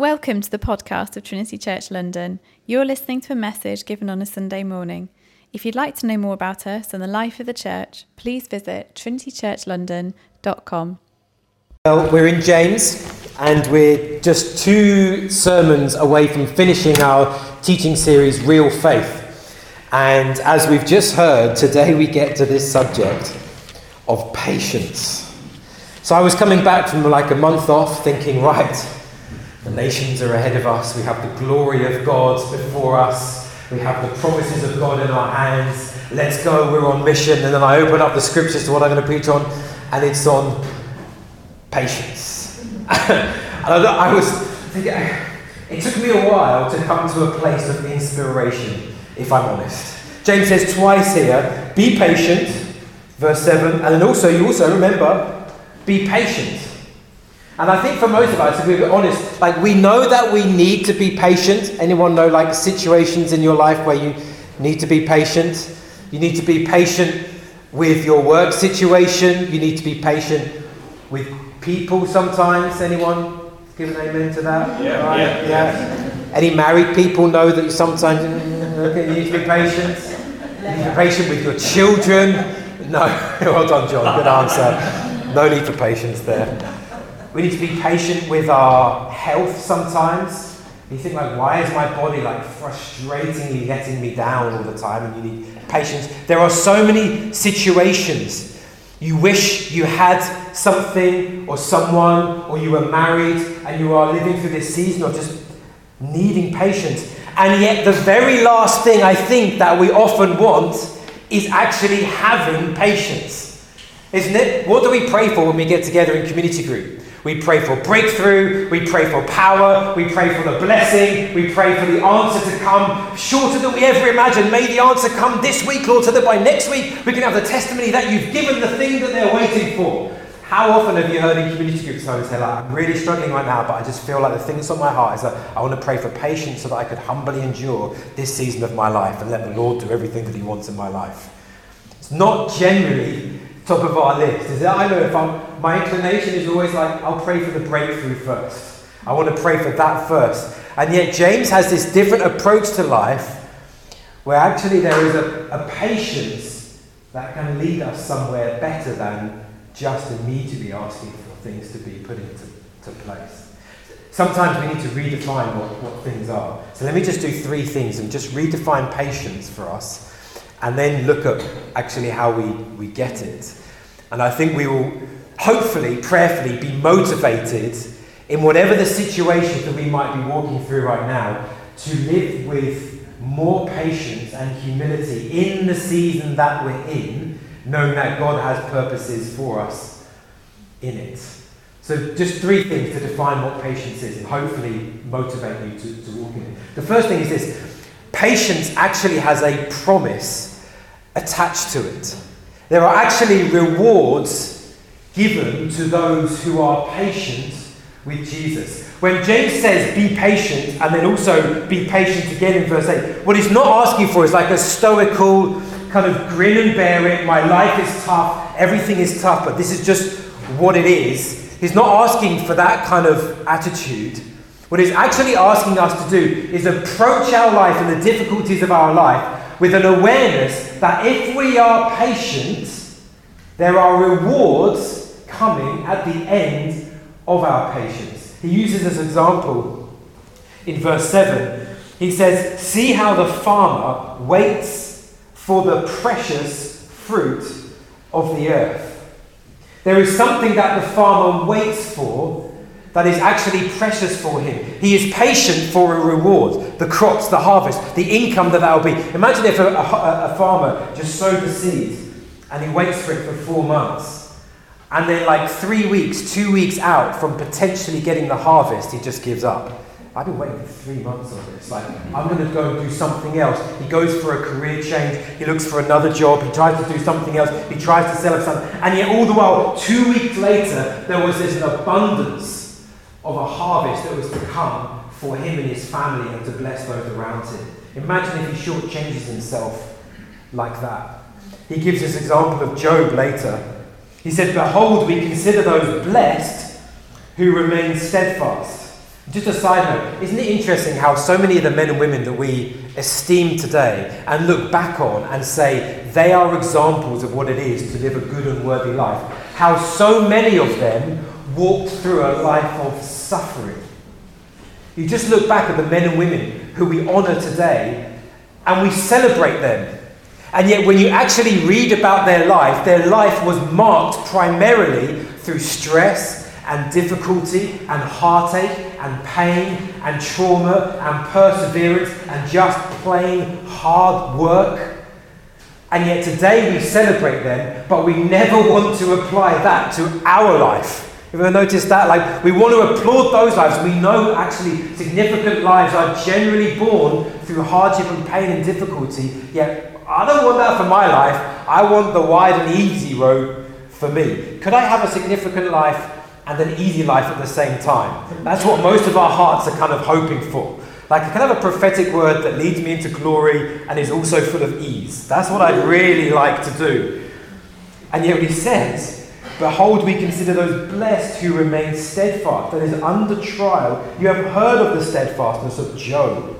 Welcome to the podcast of Trinity Church London. You're listening to a message given on a Sunday morning. If you'd like to know more about us and the life of the church, please visit trinitychurchlondon.com. Well, we're in James, and we're just two sermons away from finishing our teaching series, Real Faith. And as we've just heard, today we get to this subject of patience. So I was coming back from like a month off thinking, right, the nations are ahead of us, we have the glory of God before us, we have the promises of God in our hands, let's go, we're on mission. And then I open up the scriptures to what I'm going to preach on, and it's on patience. and I was thinking, it took me a while to come to a place of inspiration, if I'm honest. James says twice here, be patient, verse 7, and then also, you also remember, be patient. And I think for most of us, if we're honest, like we know that we need to be patient. Anyone know like situations in your life where you need to be patient? You need to be patient with your work situation. You need to be patient with people sometimes. Anyone give an amen to that? Yeah, Right? yeah, yeah. Any married people know that you sometimes okay, you need to be patient. You need to be patient with your children. No, well done, John. Good answer. No need for patience there. We need to be patient with our health sometimes. You think like, why is my body like frustratingly letting me down all the time? And you need patience. There are so many situations. You wish you had something or someone, or you were married and you are living through this season of just needing patience. And yet, the very last thing I think that we often want is actually having patience. Isn't it? What do we pray for when we get together in community group? We pray for breakthrough, we pray for power, we pray for the blessing, we pray for the answer to come shorter than we ever imagined. May the answer come this week, Lord, so that by next week we can have the testimony that you've given the thing that they're waiting for. How often have you heard in community groups someone say, like, I'm really struggling right now, but I just feel like the thing that's on my heart is that I want to pray for patience so that I could humbly endure this season of my life and let the Lord do everything that He wants in my life. It's not generally top of our list. Is it? I know if I'm, my inclination is always like, I'll pray for the breakthrough first. I want to pray for that first. And yet, James has this different approach to life where actually there is a, a patience that can lead us somewhere better than just immediately asking for things to be put into to place. Sometimes we need to redefine what, what things are. So let me just do three things and just redefine patience for us and then look at actually how we, we get it. And I think we will hopefully, prayerfully, be motivated in whatever the situation that we might be walking through right now to live with more patience and humility in the season that we're in, knowing that God has purposes for us in it. So, just three things to define what patience is and hopefully motivate you to, to walk in it. The first thing is this patience actually has a promise attached to it. There are actually rewards given to those who are patient with Jesus. When James says be patient and then also be patient again in verse 8, what he's not asking for is like a stoical kind of grin and bear it, my life is tough, everything is tough, but this is just what it is. He's not asking for that kind of attitude. What he's actually asking us to do is approach our life and the difficulties of our life with an awareness that if we are patient, there are rewards coming at the end of our patience. He uses this example in verse 7. He says, See how the farmer waits for the precious fruit of the earth. There is something that the farmer waits for that is actually precious for him. He is patient for a reward the crops, the harvest, the income that that will be. Imagine if a, a, a farmer just sowed the seeds and he waits for it for four months. And then, like three weeks, two weeks out from potentially getting the harvest, he just gives up. I've been waiting for three months on this. Like, I'm going to go and do something else. He goes for a career change. He looks for another job. He tries to do something else. He tries to sell something. And yet, all the while, two weeks later, there was this abundance of a harvest that was to come for him and his family and to bless those around him. Imagine if he shortchanges himself like that. He gives this example of Job later. He said, Behold, we consider those blessed who remain steadfast. Just a side note, isn't it interesting how so many of the men and women that we esteem today and look back on and say they are examples of what it is to live a good and worthy life, how so many of them walked through a life of suffering? You just look back at the men and women who we honour today and we celebrate them. And yet, when you actually read about their life, their life was marked primarily through stress and difficulty and heartache and pain and trauma and perseverance and just plain hard work. And yet today we celebrate them, but we never want to apply that to our life. You've ever noticed that? Like, we want to applaud those lives. We know actually significant lives are generally born through hardship and pain and difficulty. Yet, I don't want that for my life. I want the wide and easy road for me. Could I have a significant life and an easy life at the same time. That's what most of our hearts are kind of hoping for. Like, I can have a prophetic word that leads me into glory and is also full of ease. That's what I'd really like to do. And yet, he says, Behold, we consider those blessed who remain steadfast, that is, under trial. You have heard of the steadfastness of Job,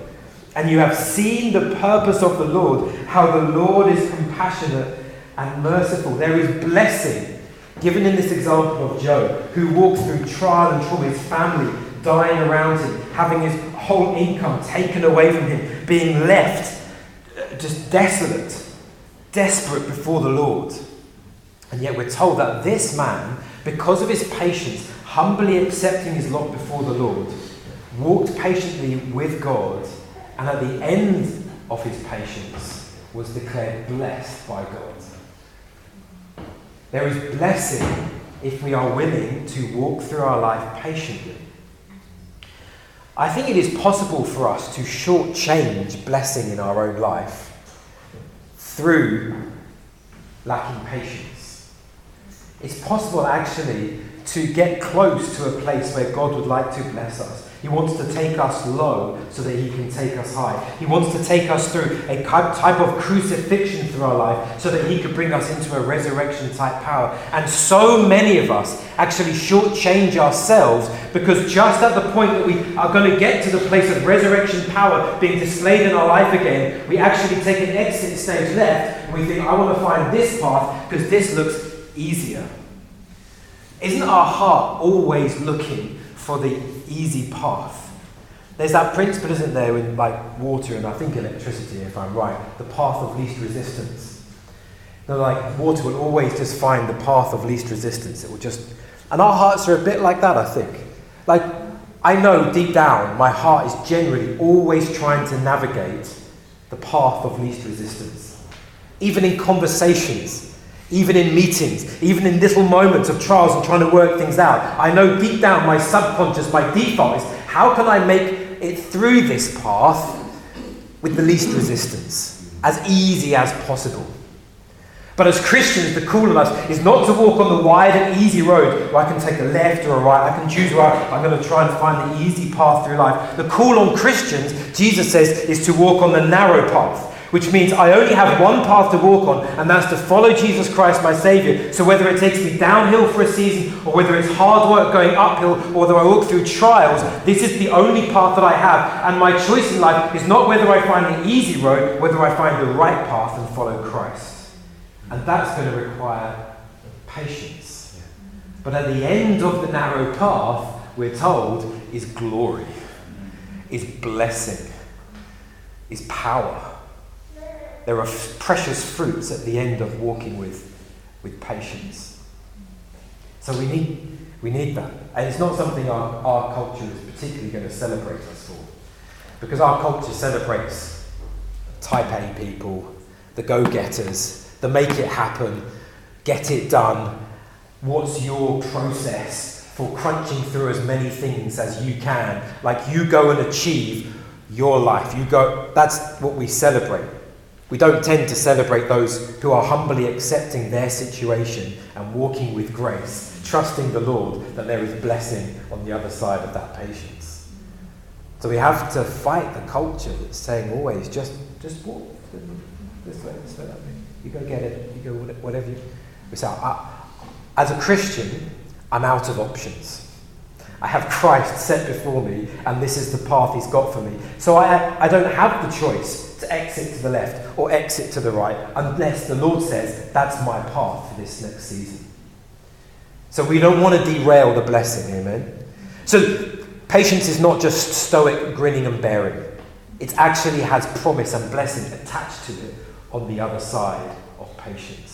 and you have seen the purpose of the Lord, how the Lord is compassionate and merciful. There is blessing Given in this example of Job, who walks through trial and trouble, his family dying around him, having his whole income taken away from him, being left uh, just desolate, desperate before the Lord. And yet we're told that this man, because of his patience, humbly accepting his lot before the Lord, walked patiently with God, and at the end of his patience was declared blessed by God. There is blessing if we are willing to walk through our life patiently. I think it is possible for us to shortchange blessing in our own life through lacking patience. It's possible actually to get close to a place where God would like to bless us he wants to take us low so that He can take us high. He wants to take us through a type of crucifixion through our life so that He could bring us into a resurrection type power. And so many of us actually shortchange ourselves because just at the point that we are going to get to the place of resurrection power being displayed in our life again, we actually take an exit stage left and we think, I want to find this path because this looks easier. Isn't our heart always looking for the easy path. There's that principle, isn't there, in like water and I think electricity, if I'm right, the path of least resistance. Like water will always just find the path of least resistance. It will just, and our hearts are a bit like that, I think. Like I know deep down, my heart is generally always trying to navigate the path of least resistance. Even in conversations, even in meetings, even in little moments of trials and trying to work things out. I know deep down my subconscious, my default, is how can I make it through this path with the least resistance, as easy as possible? But as Christians, the call on us is not to walk on the wide and easy road where I can take a left or a right. I can choose where I'm going to try and find the easy path through life. The call on Christians, Jesus says, is to walk on the narrow path which means I only have one path to walk on, and that's to follow Jesus Christ, my Savior. So whether it takes me downhill for a season, or whether it's hard work going uphill, or whether I walk through trials, this is the only path that I have. And my choice in life is not whether I find the easy road, whether I find the right path and follow Christ. And that's going to require patience. But at the end of the narrow path, we're told, is glory, is blessing, is power there are precious fruits at the end of walking with, with patience. So we need, we need that. And it's not something our, our culture is particularly going to celebrate us for. Because our culture celebrates type A people, the go getters, the make it happen, get it done. What's your process for crunching through as many things as you can? Like you go and achieve your life. You go, that's what we celebrate. We don't tend to celebrate those who are humbly accepting their situation and walking with grace, trusting the Lord that there is blessing on the other side of that patience. So we have to fight the culture that's saying always just just walk this way, this way, that way. You go get it, you go whatever you. We say, as a Christian, I'm out of options. I have Christ set before me, and this is the path He's got for me. So I, I don't have the choice to exit to the left or exit to the right unless the Lord says that's my path for this next season. So we don't want to derail the blessing, amen? So patience is not just stoic grinning and bearing, it actually has promise and blessing attached to it on the other side of patience.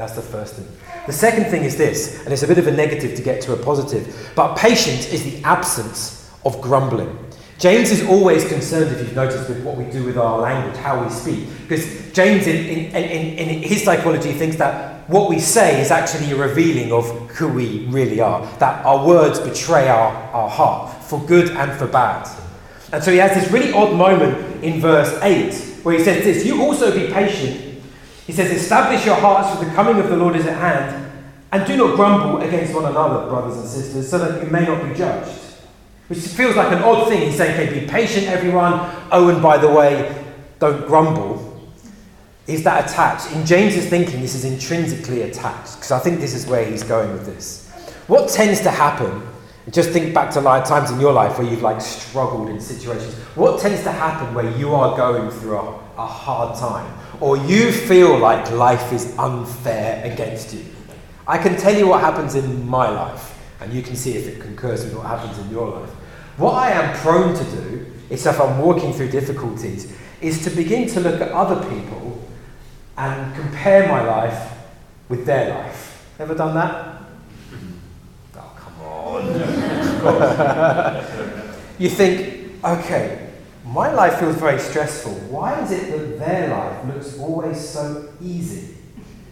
That's the first thing. The second thing is this, and it's a bit of a negative to get to a positive, but patience is the absence of grumbling. James is always concerned, if you've noticed, with what we do with our language, how we speak. Because James, in, in, in, in, his psychology, thinks that what we say is actually a revealing of who we really are, that our words betray our, our heart, for good and for bad. And so he has this really odd moment in verse 8 where he says this You also be patient. He says, Establish your hearts, for the coming of the Lord is at hand, and do not grumble against one another, brothers and sisters, so that you may not be judged. Which feels like an odd thing. He's saying, Okay, be patient, everyone. Oh, and by the way, don't grumble. Is that attached? In James's thinking, this is intrinsically attached, because I think this is where he's going with this. What tends to happen just think back to times in your life where you've like struggled in situations. What tends to happen where you are going through a, a hard time or you feel like life is unfair against you? I can tell you what happens in my life, and you can see if it concurs with what happens in your life. What I am prone to do is if I'm walking through difficulties, is to begin to look at other people and compare my life with their life. Ever done that? Oh, come on. you think, okay, my life feels very stressful. Why is it that their life looks always so easy?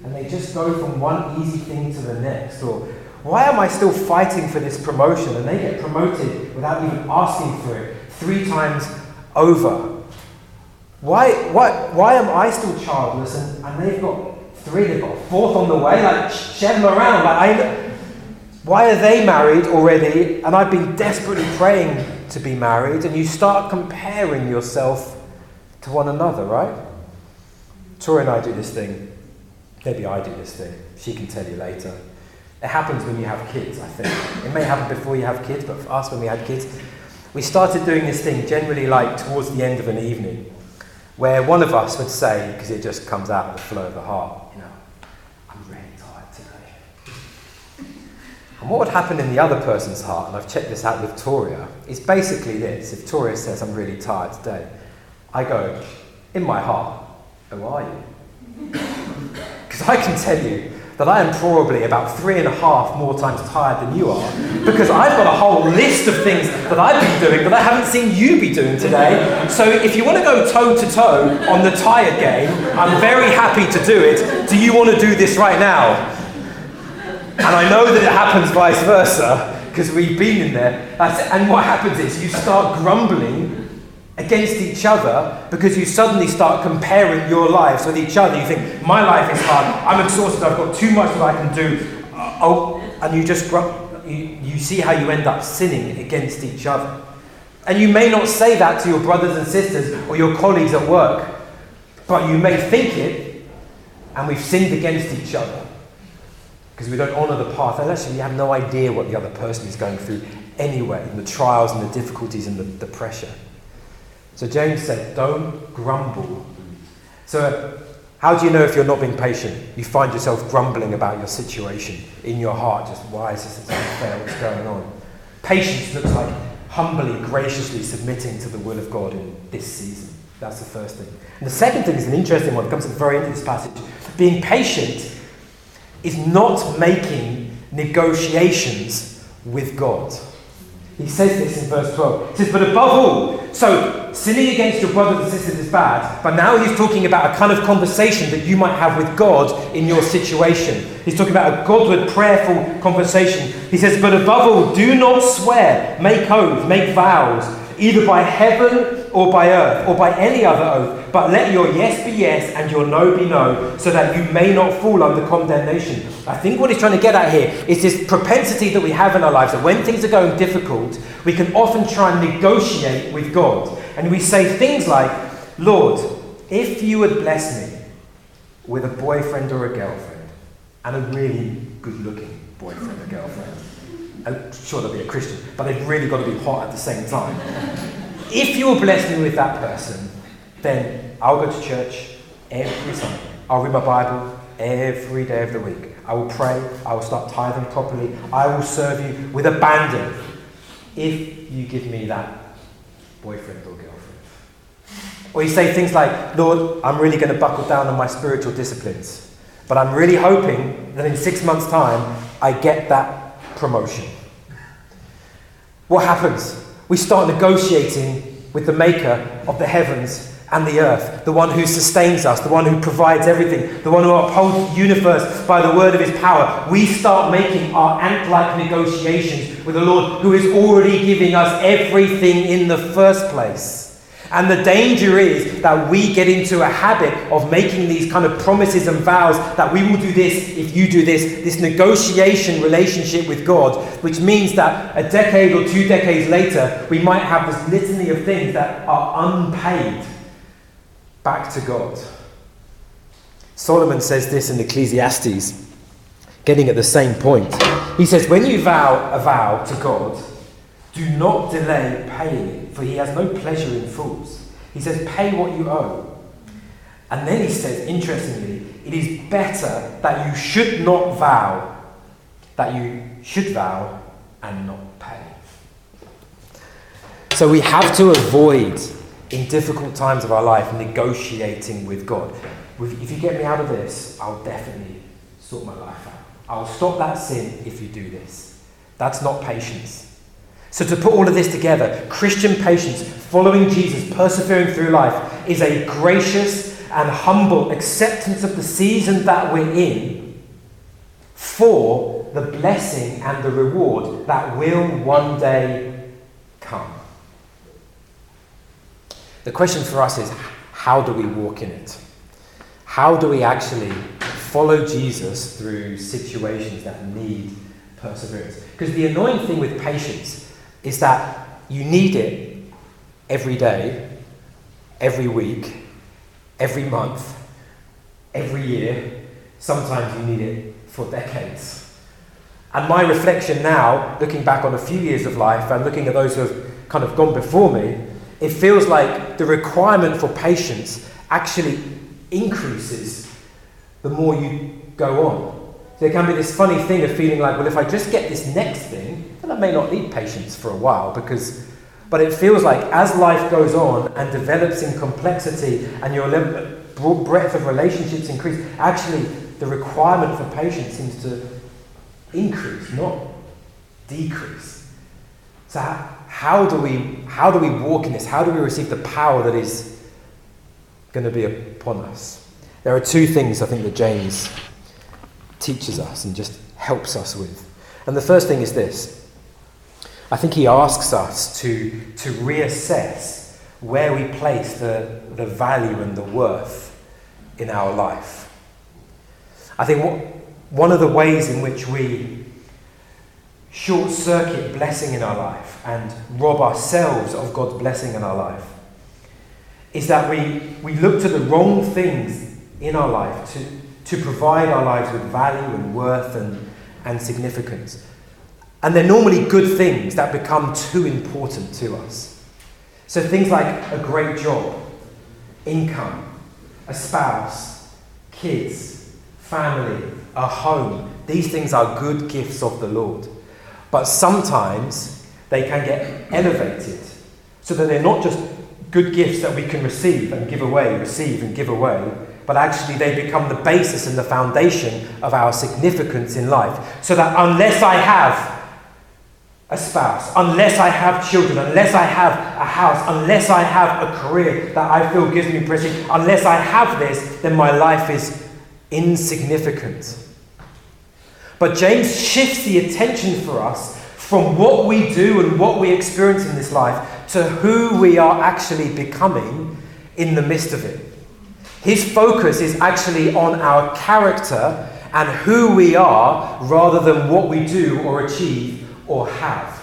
And they just go from one easy thing to the next. Or why am I still fighting for this promotion and they get promoted without even asking for it three times over? Why, why, why am I still childless and, and they've got three, they've got fourth on the way? Like, shove them around. Like, I, why are they married already and I've been desperately praying to be married? And you start comparing yourself to one another, right? Tori and I do this thing. Maybe I do this thing. She can tell you later. It happens when you have kids, I think. It may happen before you have kids, but for us, when we had kids, we started doing this thing generally like towards the end of an evening, where one of us would say, because it just comes out of the flow of the heart, And what would happen in the other person's heart, and I've checked this out with Toria, is basically this. If Toria says, I'm really tired today, I go, in my heart, who are you? Because I can tell you that I am probably about three and a half more times tired than you are, because I've got a whole list of things that I've been doing that I haven't seen you be doing today. So if you want to go toe to toe on the tired game, I'm very happy to do it. Do you want to do this right now? And I know that it happens vice versa because we've been in there. And what happens is you start grumbling against each other because you suddenly start comparing your lives with each other. You think, my life is hard, I'm exhausted, I've got too much that I can do. Uh, oh, and you just you, you see how you end up sinning against each other. And you may not say that to your brothers and sisters or your colleagues at work, but you may think it, and we've sinned against each other because we don't honour the path. And actually, we have no idea what the other person is going through anyway, and the trials and the difficulties and the, the pressure. So James said, don't grumble. So, how do you know if you're not being patient? You find yourself grumbling about your situation in your heart, just why is this unfair? What's going on? Patience looks like humbly, graciously submitting to the will of God in this season. That's the first thing. And the second thing is an interesting one. It comes at the very end of this passage. Being patient is not making negotiations with God. He says this in verse 12. He says, But above all, so sinning against your brothers and sisters is bad, but now he's talking about a kind of conversation that you might have with God in your situation. He's talking about a Godward, prayerful conversation. He says, But above all, do not swear, make oaths, make vows, either by heaven or by earth, or by any other oath, but let your yes be yes and your no be no, so that you may not fall under condemnation. I think what he's trying to get at here is this propensity that we have in our lives that when things are going difficult, we can often try and negotiate with God. And we say things like, Lord, if you would bless me with a boyfriend or a girlfriend, and a really good looking boyfriend or girlfriend, I'm sure they'll be a Christian, but they've really got to be hot at the same time. If you'll bless me with that person, then I'll go to church every Sunday. I'll read my Bible every day of the week. I will pray. I will start tithing properly. I will serve you with abandon if you give me that boyfriend or girlfriend. Or you say things like, Lord, I'm really going to buckle down on my spiritual disciplines, but I'm really hoping that in six months' time I get that promotion. What happens? We start negotiating with the maker of the heavens and the earth, the one who sustains us, the one who provides everything, the one who upholds the universe by the word of his power. We start making our ant like negotiations with the Lord who is already giving us everything in the first place. And the danger is that we get into a habit of making these kind of promises and vows that we will do this if you do this, this negotiation relationship with God, which means that a decade or two decades later, we might have this litany of things that are unpaid back to God. Solomon says this in Ecclesiastes, getting at the same point. He says, When you vow a vow to God, do not delay paying it, for he has no pleasure in fools. He says, Pay what you owe. And then he says, interestingly, it is better that you should not vow, that you should vow and not pay. So we have to avoid, in difficult times of our life, negotiating with God. If you get me out of this, I'll definitely sort my life out. I'll stop that sin if you do this. That's not patience. So, to put all of this together, Christian patience, following Jesus, persevering through life, is a gracious and humble acceptance of the season that we're in for the blessing and the reward that will one day come. The question for us is how do we walk in it? How do we actually follow Jesus through situations that need perseverance? Because the annoying thing with patience is that you need it every day, every week, every month, every year. Sometimes you need it for decades. And my reflection now, looking back on a few years of life and looking at those who have kind of gone before me, it feels like the requirement for patience actually increases the more you go on. There can be this funny thing of feeling like, well, if I just get this next thing, then I may not need patience for a while because, but it feels like as life goes on and develops in complexity and your breadth of relationships increase, actually the requirement for patience seems to increase, not decrease. So how, how do we how do we walk in this? How do we receive the power that is going to be upon us? There are two things I think that James teaches us and just helps us with. And the first thing is this I think he asks us to, to reassess where we place the, the value and the worth in our life. I think what, one of the ways in which we short circuit blessing in our life and rob ourselves of God's blessing in our life is that we, we look to the wrong things in our life to, to provide our lives with value and worth and, and significance. And they're normally good things that become too important to us. So things like a great job, income, a spouse, kids, family, a home, these things are good gifts of the Lord. But sometimes they can get elevated so that they're not just good gifts that we can receive and give away, receive and give away, but actually they become the basis and the foundation of our significance in life. So that unless I have a spouse, unless I have children, unless I have a house, unless I have a career that I feel gives me prestige, unless I have this, then my life is insignificant. But James shifts the attention for us from what we do and what we experience in this life to who we are actually becoming in the midst of it. His focus is actually on our character and who we are rather than what we do or achieve or have.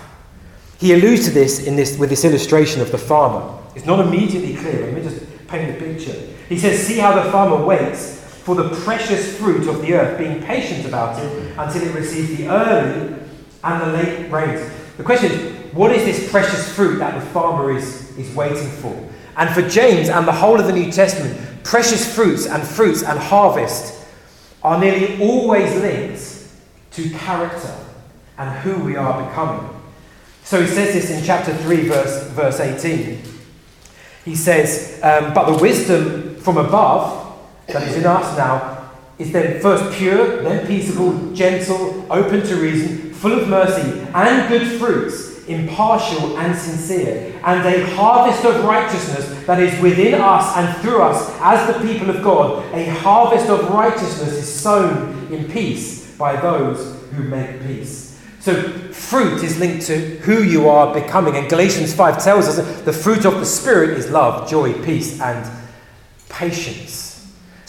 He alludes to this, in this with this illustration of the farmer. It's not immediately clear. Let me just paint the picture. He says, See how the farmer waits for the precious fruit of the earth, being patient about it until it receives the early and the late rains. The question is, what is this precious fruit that the farmer is, is waiting for? And for James and the whole of the New Testament, precious fruits and fruits and harvest are nearly always linked to character and who we are becoming. So he says this in chapter 3, verse, verse 18. He says, um, But the wisdom from above that is in us now is then first pure, then peaceable, gentle, open to reason, full of mercy and good fruits, impartial and sincere, and a harvest of righteousness that is within us and through us as the people of God. A harvest of righteousness is sown in peace by those who make peace. So, fruit is linked to who you are becoming. And Galatians 5 tells us that the fruit of the Spirit is love, joy, peace, and patience.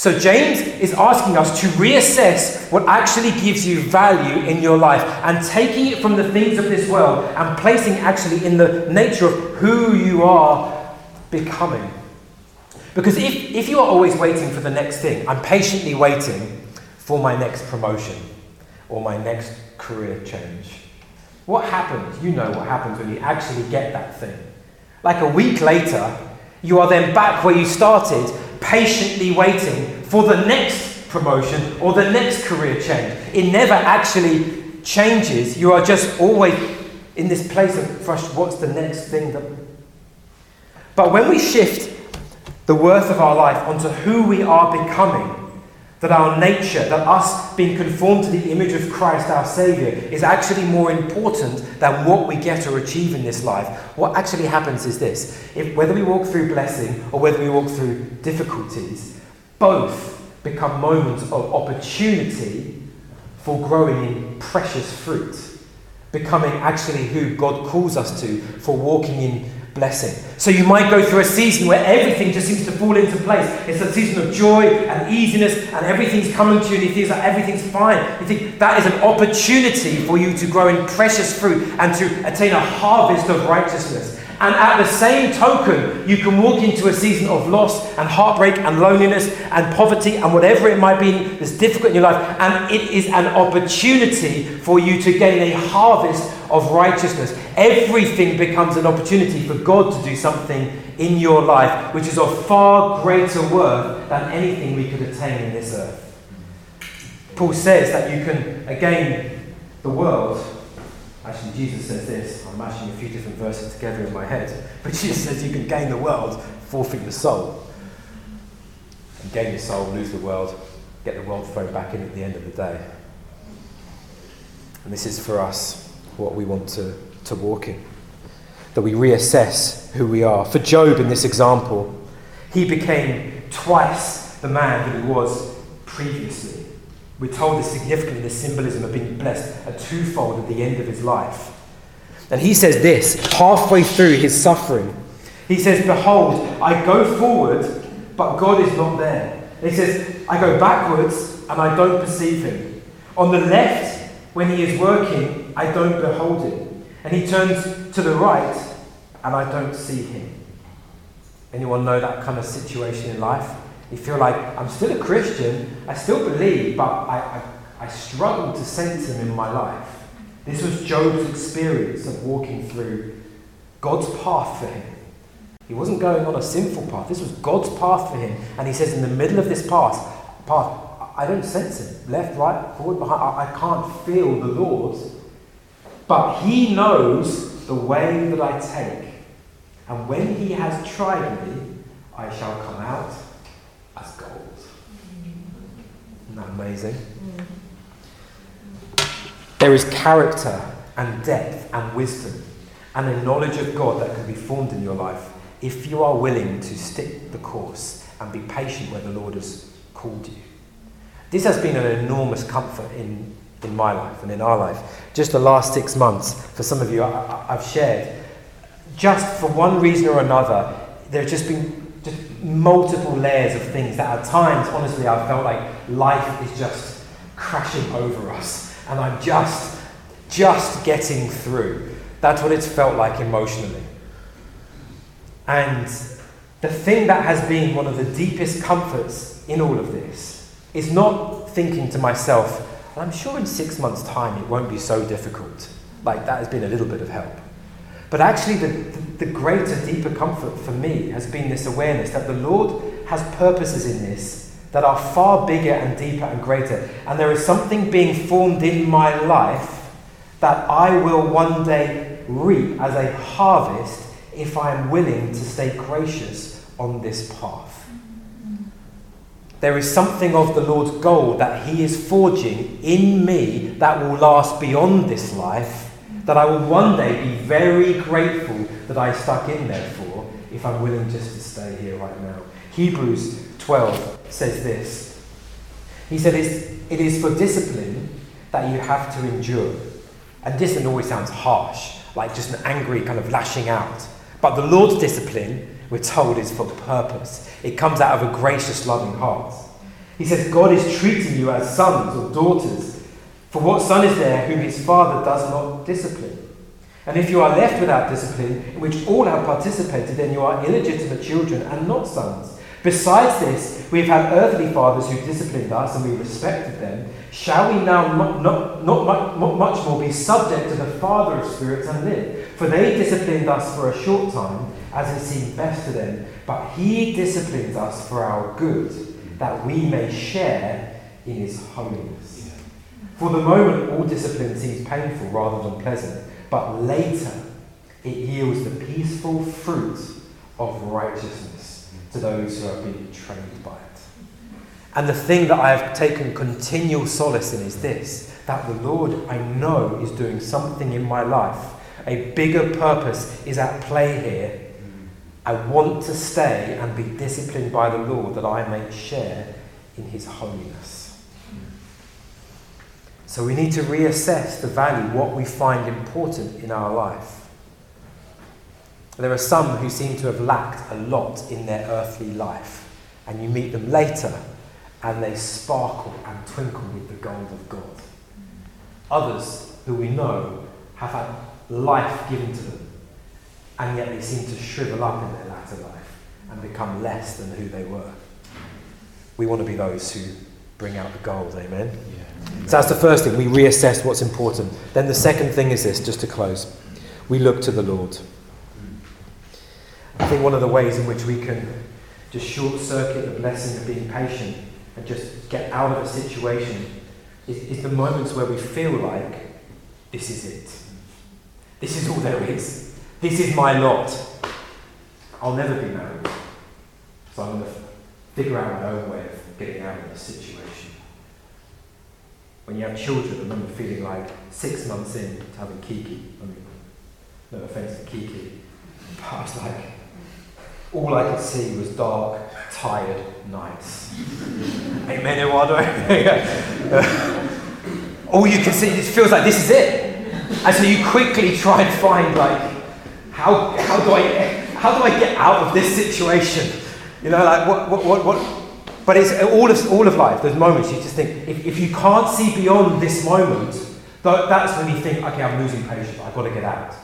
So, James is asking us to reassess what actually gives you value in your life and taking it from the things of this world and placing actually in the nature of who you are becoming. Because if, if you are always waiting for the next thing, I'm patiently waiting for my next promotion or my next career change. What happens? You know what happens when you actually get that thing. Like a week later, you are then back where you started, patiently waiting for the next promotion or the next career change. It never actually changes. You are just always in this place of frustration. What's the next thing that. But when we shift the worth of our life onto who we are becoming, that our nature, that us being conformed to the image of Christ, our Saviour, is actually more important than what we get or achieve in this life. What actually happens is this if, whether we walk through blessing or whether we walk through difficulties, both become moments of opportunity for growing in precious fruit, becoming actually who God calls us to, for walking in blessing. So you might go through a season where everything just seems to fall into place. It's a season of joy and easiness, and everything's coming to you, and you feel like everything's fine. You think that is an opportunity for you to grow in precious fruit and to attain a harvest of righteousness. And at the same token, you can walk into a season of loss and heartbreak and loneliness and poverty and whatever it might be that's difficult in your life. And it is an opportunity for you to gain a harvest of righteousness. Everything becomes an opportunity for God to do something in your life which is of far greater worth than anything we could attain in this earth. Paul says that you can, again, the world. Actually, Jesus says this. I'm mashing a few different verses together in my head. But Jesus says you can gain the world, forfeit your soul. And gain your soul, lose the world, get the world thrown back in at the end of the day. And this is for us what we want to, to walk in. That we reassess who we are. For Job, in this example, he became twice the man that he was previously. We're told the significance, the symbolism of being blessed, a twofold at the end of his life. And he says this halfway through his suffering. He says, Behold, I go forward, but God is not there. He says, I go backwards and I don't perceive him. On the left, when he is working, I don't behold him. And he turns to the right, and I don't see him. Anyone know that kind of situation in life? You feel like I'm still a Christian, I still believe, but I, I, I struggle to sense him in my life. This was Job's experience of walking through God's path for him. He wasn't going on a sinful path. This was God's path for him. And he says, in the middle of this path, path I don't sense him. Left, right, forward, behind. I, I can't feel the Lord. But he knows the way that I take. And when he has tried me, I shall come out as gold. Isn't that amazing? There is character and depth and wisdom and a knowledge of God that can be formed in your life if you are willing to stick the course and be patient where the Lord has called you. This has been an enormous comfort in in my life and in our life. Just the last six months, for some of you, I, have shared. Just for one reason or another, there have just been just multiple layers of things that at times, honestly, I've felt like life is just crashing over us. And I'm just, just getting through. That's what it's felt like emotionally. And the thing that has been one of the deepest comforts in all of this is not thinking to myself, and I'm sure in six months' time it won't be so difficult. Like that has been a little bit of help. But actually, the, the, the greater, deeper comfort for me has been this awareness that the Lord has purposes in this that are far bigger and deeper and greater. And there is something being formed in my life that I will one day reap as a harvest if I am willing to stay gracious on this path. There is something of the Lord's gold that He is forging in me that will last beyond this life, that I will one day be very grateful that I stuck in there for if I'm willing just to stay here right now. Hebrews 12 says this He said, It is for discipline that you have to endure. And discipline always sounds harsh, like just an angry kind of lashing out. But the Lord's discipline we're told is for purpose. It comes out of a gracious, loving heart. He says, God is treating you as sons or daughters. For what son is there whom his father does not discipline? And if you are left without discipline, in which all have participated, then you are illegitimate children and not sons. Besides this, we have had earthly fathers who disciplined us and we respected them. Shall we now not, not, not much more be subject to the Father of spirits and live? For they disciplined us for a short time as it seemed best to them, but he disciplines us for our good, that we may share in his holiness. For the moment, all discipline seems painful rather than pleasant, but later it yields the peaceful fruit of righteousness to those who have been trained by it. And the thing that I have taken continual solace in is this that the Lord, I know, is doing something in my life. A bigger purpose is at play here I want to stay and be disciplined by the Lord that I may share in his holiness. So we need to reassess the value, what we find important in our life. There are some who seem to have lacked a lot in their earthly life, and you meet them later and they sparkle and twinkle with the gold of God. Others who we know have had life given to them and yet they seem to shrivel up in their latter life and become less than who they were. We want to be those who bring out the gold, amen? Yeah. So that's the first thing, we reassess what's important. Then the second thing is this, just to close we look to the Lord. I think one of the ways in which we can just short circuit the blessing of being patient and just get out of a situation is, is the moments where we feel like this is it. This is all there is. This is my lot. I'll never be married. So I'm going to figure out my own way of getting out of this situation. When you have children, I remember feeling like six months in to having Kiki. I mean, no offense to Kiki. But I was like, all I could see was dark, tired nights. Amen, Eduardo. all you can see, it feels like this is it. And so you quickly try and find like how, how, do I, how do I get out of this situation? You know, like what, what, what, what? But it's all of, all of life, there's moments you just think, if, if you can't see beyond this moment, that's when you think, okay, I'm losing patience, I've got to get out.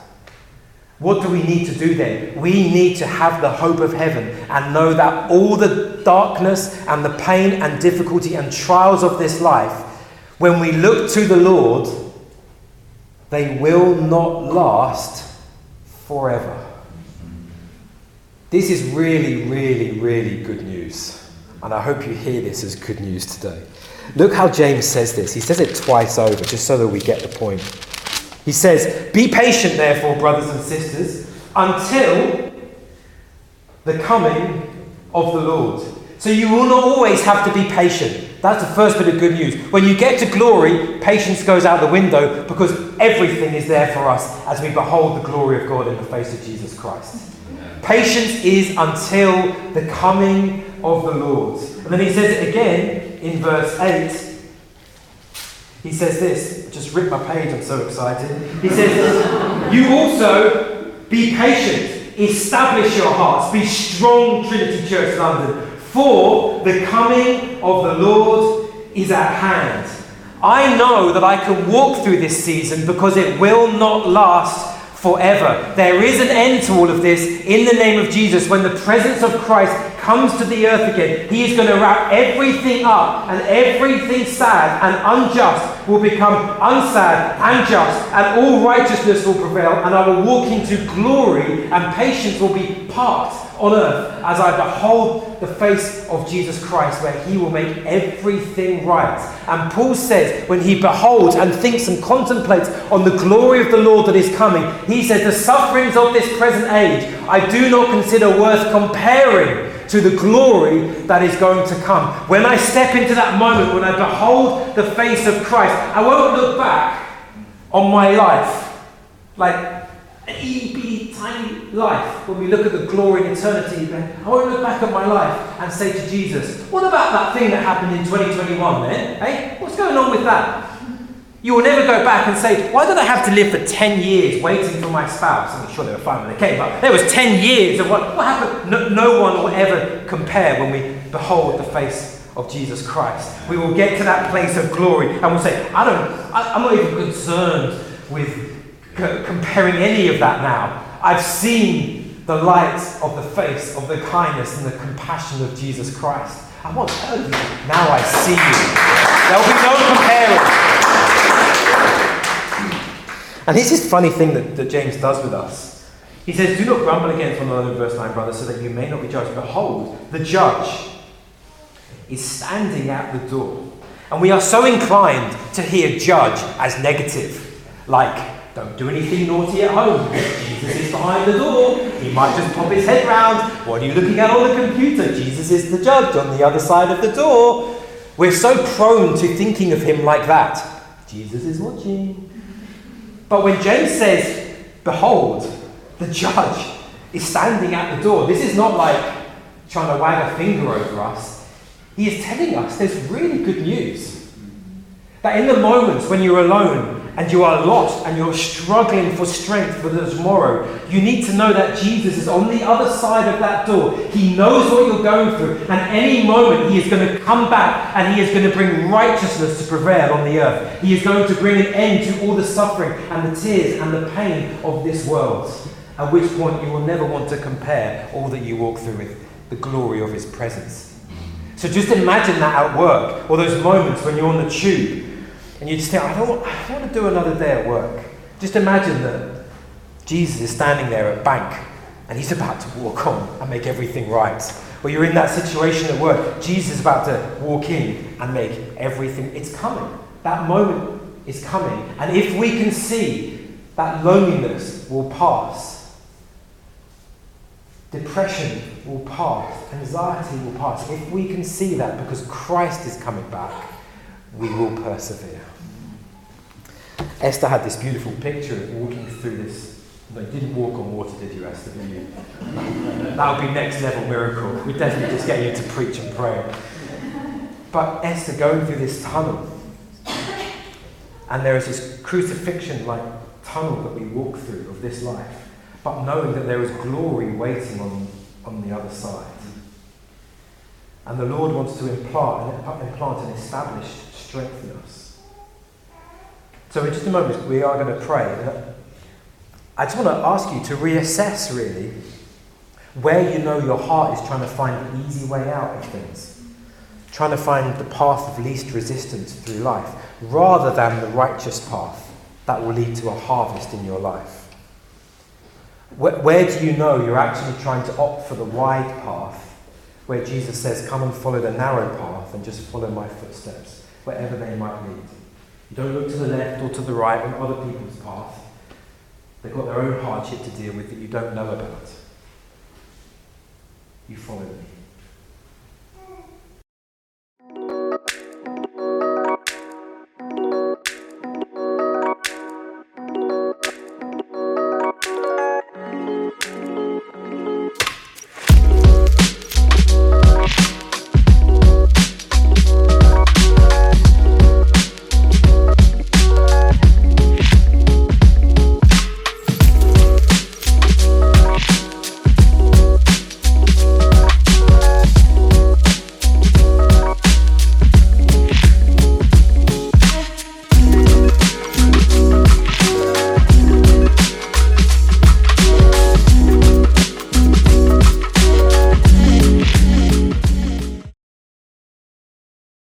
What do we need to do then? We need to have the hope of heaven and know that all the darkness and the pain and difficulty and trials of this life, when we look to the Lord, they will not last forever. This is really, really, really good news. And I hope you hear this as good news today. Look how James says this. He says it twice over, just so that we get the point. He says, Be patient, therefore, brothers and sisters, until the coming of the Lord. So you will not always have to be patient. That's the first bit of good news. When you get to glory, patience goes out the window because everything is there for us as we behold the glory of God in the face of Jesus Christ. Patience is until the coming of the Lord. And then he says it again in verse 8. He says this, just rip my page, I'm so excited. He says, this, You also be patient, establish your hearts, be strong, Trinity Church London. For the coming of the Lord is at hand. I know that I can walk through this season because it will not last forever. There is an end to all of this in the name of Jesus. When the presence of Christ comes to the earth again, he is going to wrap everything up, and everything sad and unjust will become unsad and just, and all righteousness will prevail, and I will walk into glory, and patience will be parked on earth as I behold the face of Jesus Christ, where he will make everything right. And Paul says, when he beholds and thinks and contemplates on the glory of the Lord that is coming, he says, The sufferings of this present age I do not consider worth comparing to the glory that is going to come. When I step into that moment, when I behold the face of Christ, I won't look back on my life like an itty tiny life, when we look at the glory in eternity, I won't look back at my life and say to Jesus, What about that thing that happened in 2021 then? Hey, what's going on with that? You will never go back and say, Why did I have to live for 10 years waiting for my spouse? I'm sure they were fine when they came, but there was 10 years of what, what happened. No, no one will ever compare when we behold the face of Jesus Christ. We will get to that place of glory and we'll say, I don't, I, I'm not even concerned with comparing any of that now. I've seen the light of the face of the kindness and the compassion of Jesus Christ. I want tell you, now I see you. There will be no comparing. And this is funny thing that, that James does with us. He says, Do not grumble against one another verse 9, brothers, so that you may not be judged. Behold, the judge is standing at the door. And we are so inclined to hear judge as negative, like don't do anything naughty at home. Jesus is behind the door. He might just pop his head round. What are you looking at on the computer? Jesus is the judge on the other side of the door. We're so prone to thinking of him like that. Jesus is watching. But when James says, Behold, the judge is standing at the door, this is not like trying to wag a finger over us. He is telling us there's really good news. That in the moments when you're alone and you are lost and you're struggling for strength for tomorrow, you need to know that Jesus is on the other side of that door. He knows what you're going through, and any moment He is going to come back and He is going to bring righteousness to prevail on the earth. He is going to bring an end to all the suffering and the tears and the pain of this world. At which point you will never want to compare all that you walk through with the glory of His presence. So just imagine that at work, or those moments when you're on the tube and you just think, I don't, want, I don't want to do another day at work. Just imagine that Jesus is standing there at bank and he's about to walk on and make everything right. Or you're in that situation at work, Jesus is about to walk in and make everything. It's coming. That moment is coming. And if we can see that loneliness will pass, depression will pass, anxiety will pass. If we can see that because Christ is coming back, we will persevere. Esther had this beautiful picture of walking through this. No, you didn't walk on water, did you, Esther? Did you? that would be next level miracle. We definitely just get you to preach and pray. But Esther going through this tunnel, and there is this crucifixion like tunnel that we walk through of this life, but knowing that there is glory waiting on, on the other side. And the Lord wants to implant, implant and establish strength in us. So, in just a moment, we are going to pray. I just want to ask you to reassess really where you know your heart is trying to find the easy way out of things, trying to find the path of least resistance through life, rather than the righteous path that will lead to a harvest in your life. Where, where do you know you're actually trying to opt for the wide path, where Jesus says, Come and follow the narrow path and just follow my footsteps, wherever they might lead? Don't look to the left or to the right on other people's path. They've got their own hardship to deal with that you don't know about. You follow me.